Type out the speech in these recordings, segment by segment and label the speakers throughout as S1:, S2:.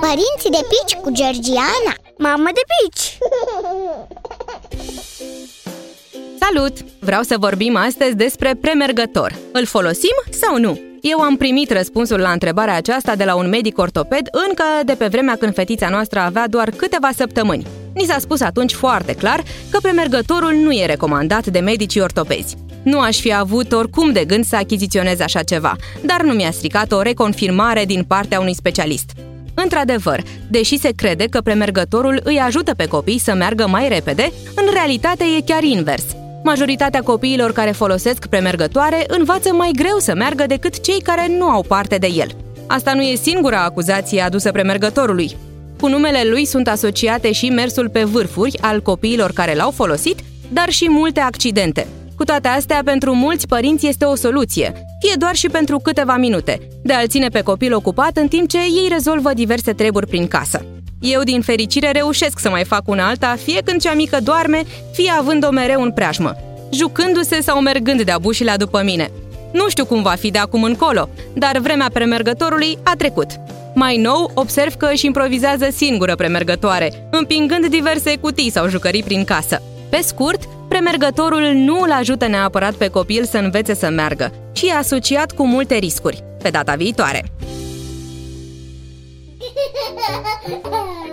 S1: Părinții de pici cu Georgiana
S2: Mamă de pici!
S3: Salut! Vreau să vorbim astăzi despre premergător. Îl folosim sau nu? Eu am primit răspunsul la întrebarea aceasta de la un medic ortoped încă de pe vremea când fetița noastră avea doar câteva săptămâni. Ni s-a spus atunci foarte clar că premergătorul nu e recomandat de medicii ortopezi. Nu aș fi avut oricum de gând să achiziționez așa ceva, dar nu mi-a stricat o reconfirmare din partea unui specialist. Într-adevăr, deși se crede că premergătorul îi ajută pe copii să meargă mai repede, în realitate e chiar invers. Majoritatea copiilor care folosesc premergătoare învață mai greu să meargă decât cei care nu au parte de el. Asta nu e singura acuzație adusă premergătorului. Cu numele lui sunt asociate și mersul pe vârfuri al copiilor care l-au folosit, dar și multe accidente. Cu toate astea, pentru mulți părinți este o soluție, fie doar și pentru câteva minute, de a-l ține pe copil ocupat în timp ce ei rezolvă diverse treburi prin casă. Eu, din fericire, reușesc să mai fac una alta, fie când cea mică doarme, fie având-o mereu în preajmă, jucându-se sau mergând de-a bușilea după mine. Nu știu cum va fi de acum încolo, dar vremea premergătorului a trecut. Mai nou, observ că își improvizează singură premergătoare, împingând diverse cutii sau jucării prin casă. Pe scurt, premergătorul nu îl ajută neapărat pe copil să învețe să meargă, ci e asociat cu multe riscuri. Pe data viitoare!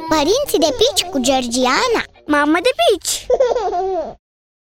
S1: Părinții de pici cu Georgiana
S2: Mamă de pici!